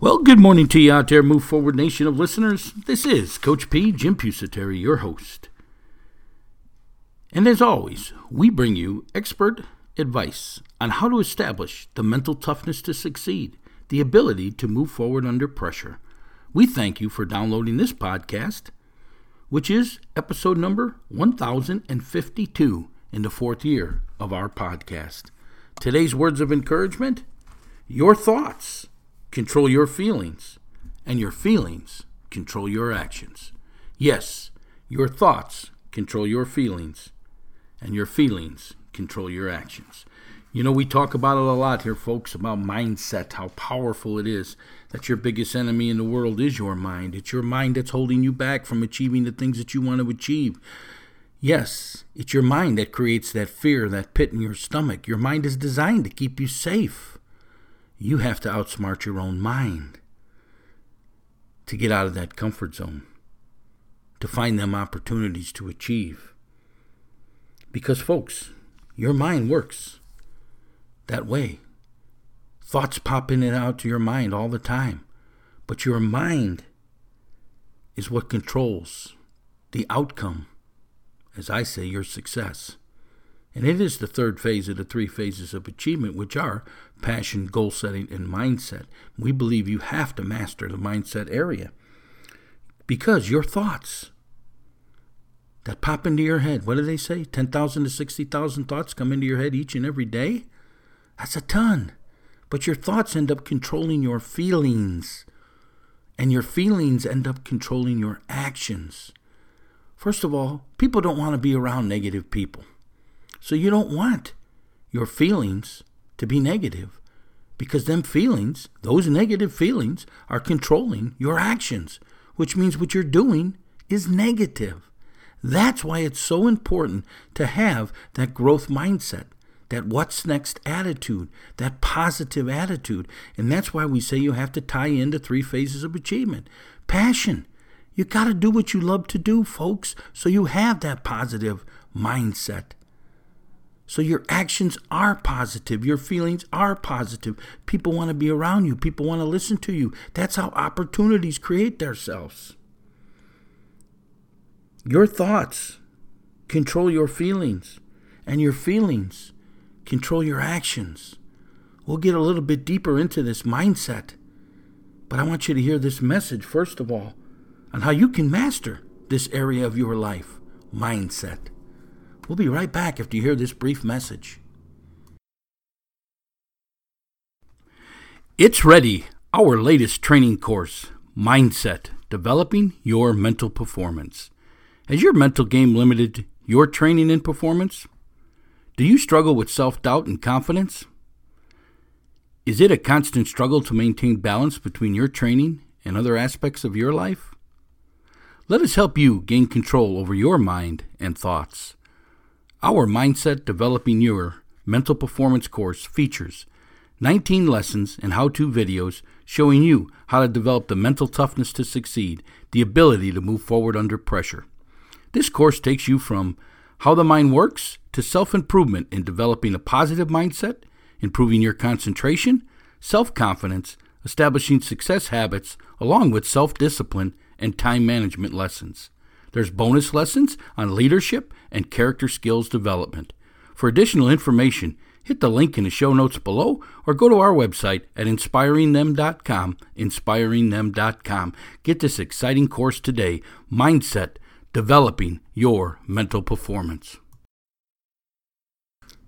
Well, good morning to you out there, Move Forward Nation of listeners. This is Coach P, Jim Pusateri, your host. And as always, we bring you expert advice on how to establish the mental toughness to succeed, the ability to move forward under pressure. We thank you for downloading this podcast, which is episode number 1052 in the fourth year of our podcast. Today's words of encouragement your thoughts control your feelings, and your feelings control your actions. Yes, your thoughts control your feelings, and your feelings control your actions. You know, we talk about it a lot here, folks, about mindset, how powerful it is that your biggest enemy in the world is your mind. It's your mind that's holding you back from achieving the things that you want to achieve. Yes, it's your mind that creates that fear, that pit in your stomach. Your mind is designed to keep you safe. You have to outsmart your own mind to get out of that comfort zone, to find them opportunities to achieve. Because, folks, your mind works that way. Thoughts pop in and out to your mind all the time, but your mind is what controls the outcome, as I say, your success. And it is the third phase of the three phases of achievement, which are passion, goal setting, and mindset. We believe you have to master the mindset area because your thoughts that pop into your head, what do they say? 10,000 to 60,000 thoughts come into your head each and every day? That's a ton. But your thoughts end up controlling your feelings, and your feelings end up controlling your actions. First of all, people don't want to be around negative people. So you don't want your feelings to be negative because them feelings, those negative feelings, are controlling your actions, which means what you're doing is negative. That's why it's so important to have that growth mindset, that what's next attitude, that positive attitude. And that's why we say you have to tie into three phases of achievement passion. You got to do what you love to do, folks, so you have that positive mindset. So your actions are positive. Your feelings are positive. People want to be around you. People want to listen to you. That's how opportunities create themselves. Your thoughts control your feelings, and your feelings control your actions. We'll get a little bit deeper into this mindset, but I want you to hear this message, first of all, on how you can master this area of your life mindset. We'll be right back after you hear this brief message. It's ready, our latest training course, Mindset Developing Your Mental Performance. Has your mental game limited your training and performance? Do you struggle with self doubt and confidence? Is it a constant struggle to maintain balance between your training and other aspects of your life? Let us help you gain control over your mind and thoughts. Our Mindset Developing Your Mental Performance course features 19 lessons and how to videos showing you how to develop the mental toughness to succeed, the ability to move forward under pressure. This course takes you from how the mind works to self improvement in developing a positive mindset, improving your concentration, self confidence, establishing success habits, along with self discipline and time management lessons. There's bonus lessons on leadership and character skills development. For additional information, hit the link in the show notes below or go to our website at inspiringthem.com, inspiringthem.com. Get this exciting course today, Mindset, Developing Your Mental Performance.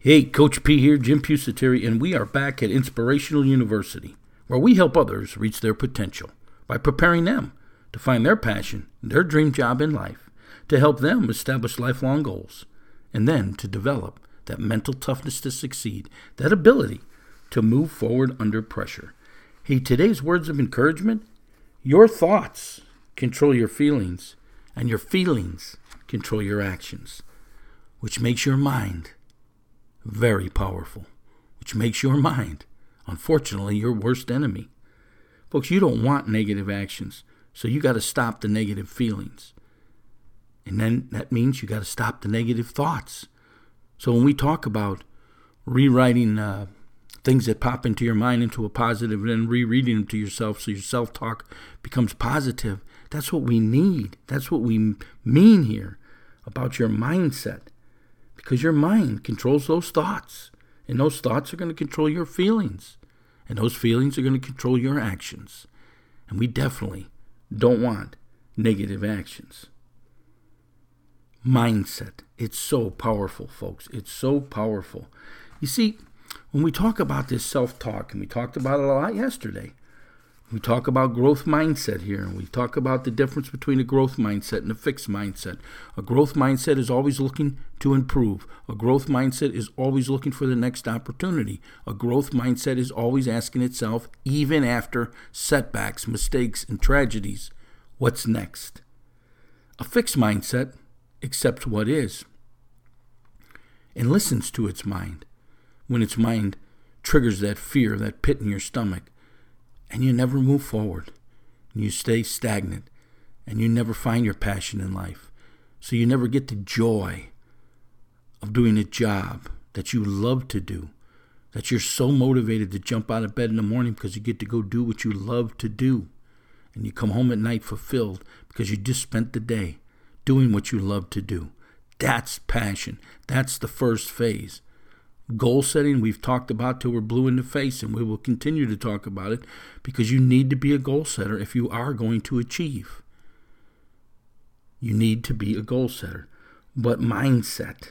Hey, Coach P here, Jim Pusateri, and we are back at Inspirational University, where we help others reach their potential by preparing them to find their passion, their dream job in life, to help them establish lifelong goals, and then to develop that mental toughness to succeed, that ability to move forward under pressure. Hey, today's words of encouragement your thoughts control your feelings, and your feelings control your actions, which makes your mind very powerful, which makes your mind, unfortunately, your worst enemy. Folks, you don't want negative actions, so you got to stop the negative feelings. And then that means you got to stop the negative thoughts. So when we talk about rewriting uh, things that pop into your mind into a positive and then rereading them to yourself so your self talk becomes positive, that's what we need. That's what we mean here about your mindset. Because your mind controls those thoughts. And those thoughts are going to control your feelings. And those feelings are going to control your actions. And we definitely don't want negative actions mindset. It's so powerful, folks. It's so powerful. You see, when we talk about this self talk, and we talked about it a lot yesterday, we talk about growth mindset here, and we talk about the difference between a growth mindset and a fixed mindset. A growth mindset is always looking to improve. A growth mindset is always looking for the next opportunity. A growth mindset is always asking itself, even after setbacks, mistakes, and tragedies, what's next? A fixed mindset accepts what is and listens to its mind when its mind triggers that fear, that pit in your stomach, and you never move forward. And you stay stagnant and you never find your passion in life. So you never get the joy of doing a job that you love to do, that you're so motivated to jump out of bed in the morning because you get to go do what you love to do. And you come home at night fulfilled because you just spent the day doing what you love to do. That's passion. That's the first phase. Goal setting, we've talked about till we're blue in the face, and we will continue to talk about it because you need to be a goal setter if you are going to achieve. You need to be a goal setter. But mindset,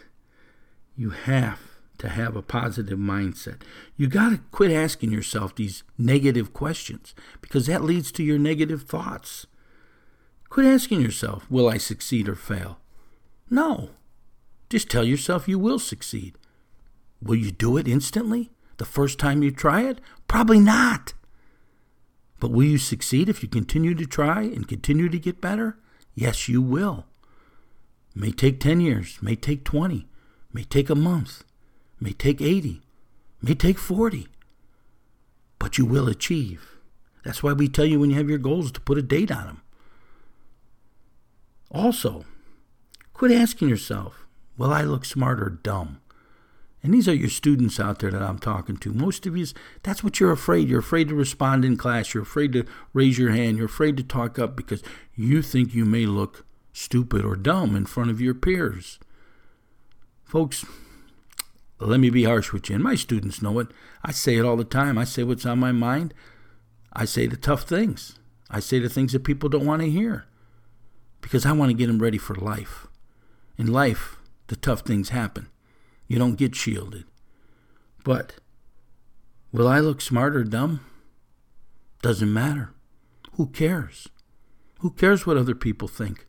you have to have a positive mindset. You got to quit asking yourself these negative questions because that leads to your negative thoughts. Quit asking yourself, will I succeed or fail? No. Just tell yourself you will succeed. Will you do it instantly? The first time you try it? Probably not. But will you succeed if you continue to try and continue to get better? Yes, you will. It May take 10 years, may take 20, may take a month, may take 80, may take 40. But you will achieve. That's why we tell you when you have your goals to put a date on them. Also, quit asking yourself, will I look smart or dumb? And these are your students out there that I'm talking to. Most of you, that's what you're afraid. You're afraid to respond in class. You're afraid to raise your hand. You're afraid to talk up because you think you may look stupid or dumb in front of your peers. Folks, let me be harsh with you. And my students know it. I say it all the time. I say what's on my mind. I say the tough things. I say the things that people don't want to hear because I want to get them ready for life. In life, the tough things happen. You don't get shielded. But will I look smart or dumb? Doesn't matter. Who cares? Who cares what other people think?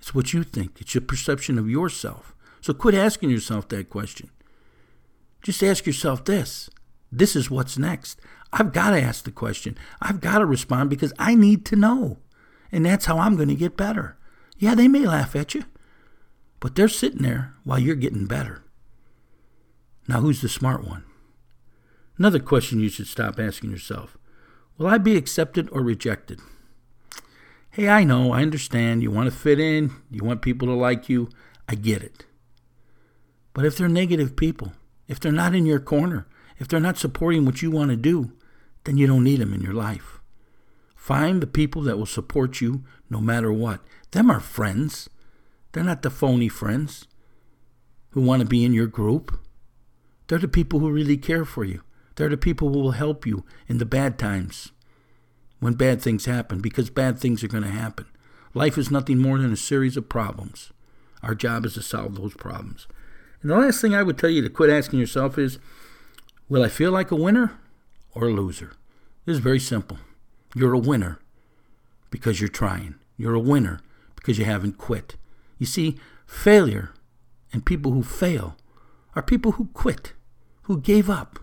It's what you think. It's your perception of yourself. So quit asking yourself that question. Just ask yourself this. This is what's next. I've got to ask the question. I've got to respond because I need to know. And that's how I'm going to get better. Yeah, they may laugh at you, but they're sitting there while you're getting better. Now, who's the smart one? Another question you should stop asking yourself Will I be accepted or rejected? Hey, I know, I understand. You want to fit in, you want people to like you. I get it. But if they're negative people, if they're not in your corner, if they're not supporting what you want to do, then you don't need them in your life. Find the people that will support you no matter what. Them are friends. They're not the phony friends who want to be in your group. They're the people who really care for you. They're the people who will help you in the bad times when bad things happen because bad things are going to happen. Life is nothing more than a series of problems. Our job is to solve those problems. And the last thing I would tell you to quit asking yourself is Will I feel like a winner or a loser? This is very simple. You're a winner because you're trying. You're a winner because you haven't quit. You see, failure and people who fail are people who quit, who gave up.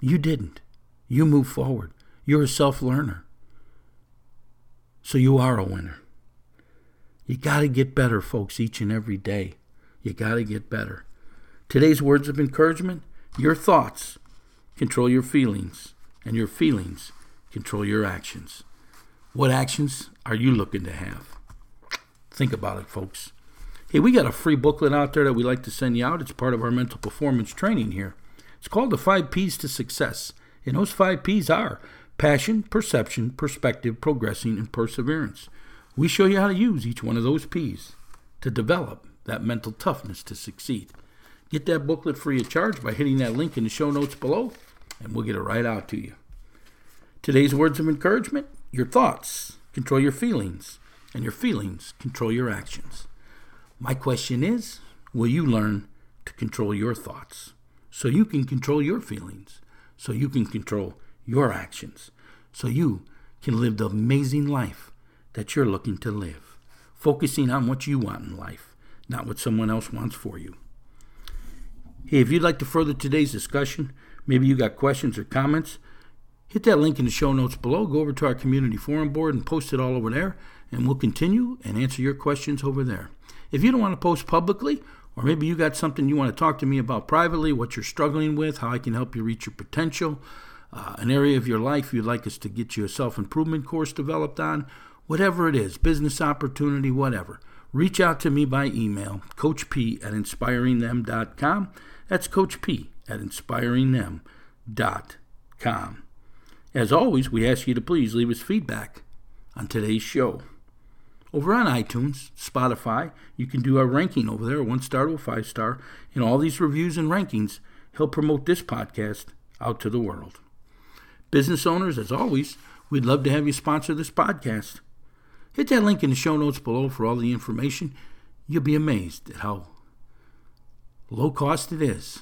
You didn't. You move forward. You're a self learner. So you are a winner. You got to get better, folks, each and every day. You got to get better. Today's words of encouragement your thoughts control your feelings, and your feelings control your actions. What actions are you looking to have? Think about it, folks. Hey, we got a free booklet out there that we like to send you out. It's part of our mental performance training here. It's called the Five P's to Success. And those five P's are passion, perception, perspective, progressing, and perseverance. We show you how to use each one of those P's to develop that mental toughness to succeed. Get that booklet free of charge by hitting that link in the show notes below, and we'll get it right out to you. Today's words of encouragement your thoughts control your feelings, and your feelings control your actions. My question is will you learn to control your thoughts so you can control your feelings, so you can control your actions, so you can live the amazing life that you're looking to live, focusing on what you want in life, not what someone else wants for you. Hey, if you'd like to further today's discussion, maybe you got questions or comments, hit that link in the show notes below. Go over to our community forum board and post it all over there, and we'll continue and answer your questions over there. If you don't want to post publicly, or maybe you got something you want to talk to me about privately, what you're struggling with, how I can help you reach your potential, uh, an area of your life you'd like us to get you a self improvement course developed on, whatever it is, business opportunity, whatever, reach out to me by email, Coach P at inspiringthem.com. That's Coach P at inspiringthem.com. As always, we ask you to please leave us feedback on today's show. Over on iTunes, Spotify, you can do our ranking over there, one star to a five star. And all these reviews and rankings help promote this podcast out to the world. Business owners, as always, we'd love to have you sponsor this podcast. Hit that link in the show notes below for all the information. You'll be amazed at how low cost it is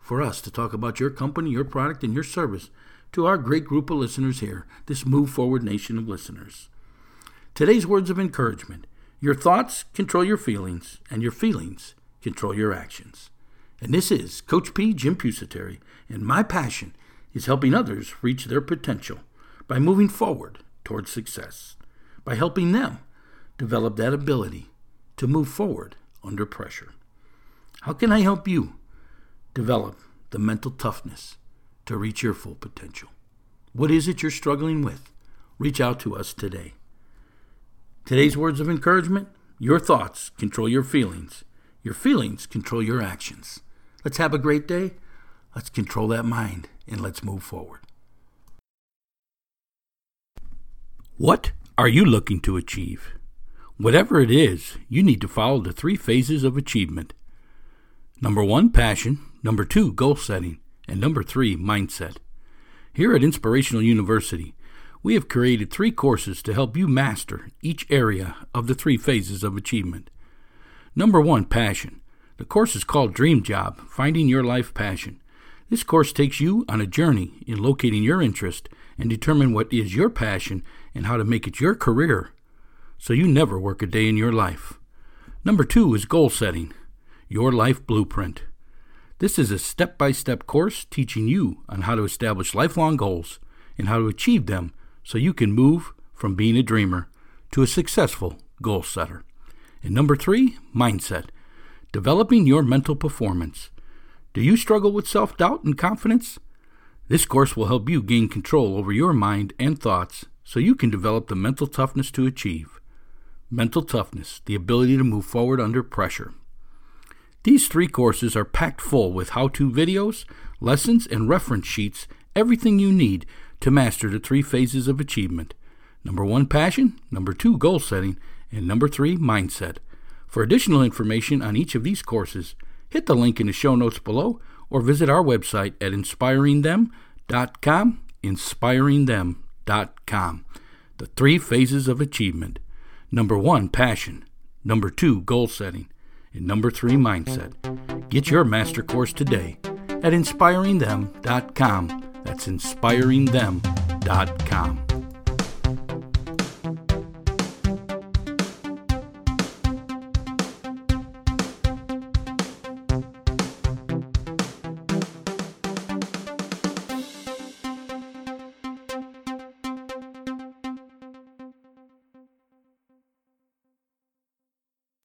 for us to talk about your company, your product, and your service to our great group of listeners here, this Move Forward Nation of listeners. Today's words of encouragement your thoughts control your feelings, and your feelings control your actions. And this is Coach P. Jim Pusateri, and my passion is helping others reach their potential by moving forward towards success, by helping them develop that ability to move forward under pressure. How can I help you develop the mental toughness to reach your full potential? What is it you're struggling with? Reach out to us today. Today's words of encouragement your thoughts control your feelings, your feelings control your actions. Let's have a great day. Let's control that mind and let's move forward. What are you looking to achieve? Whatever it is, you need to follow the three phases of achievement. Number one, passion. Number two, goal setting. And number three, mindset. Here at Inspirational University, we have created three courses to help you master each area of the three phases of achievement. Number one, passion. The course is called Dream Job Finding Your Life Passion. This course takes you on a journey in locating your interest and determine what is your passion and how to make it your career so you never work a day in your life. Number two is goal setting, your life blueprint. This is a step by step course teaching you on how to establish lifelong goals and how to achieve them so you can move from being a dreamer to a successful goal setter. And number three, mindset. Developing your mental performance. Do you struggle with self doubt and confidence? This course will help you gain control over your mind and thoughts so you can develop the mental toughness to achieve. Mental toughness, the ability to move forward under pressure. These three courses are packed full with how to videos, lessons, and reference sheets, everything you need to master the three phases of achievement. Number one, passion. Number two, goal setting. And number three, mindset. For additional information on each of these courses, hit the link in the show notes below or visit our website at inspiringthem.com. Inspiringthem.com. The three phases of achievement. Number one, passion. Number two, goal setting. And number three, mindset. Get your master course today at inspiringthem.com. That's inspiringthem.com.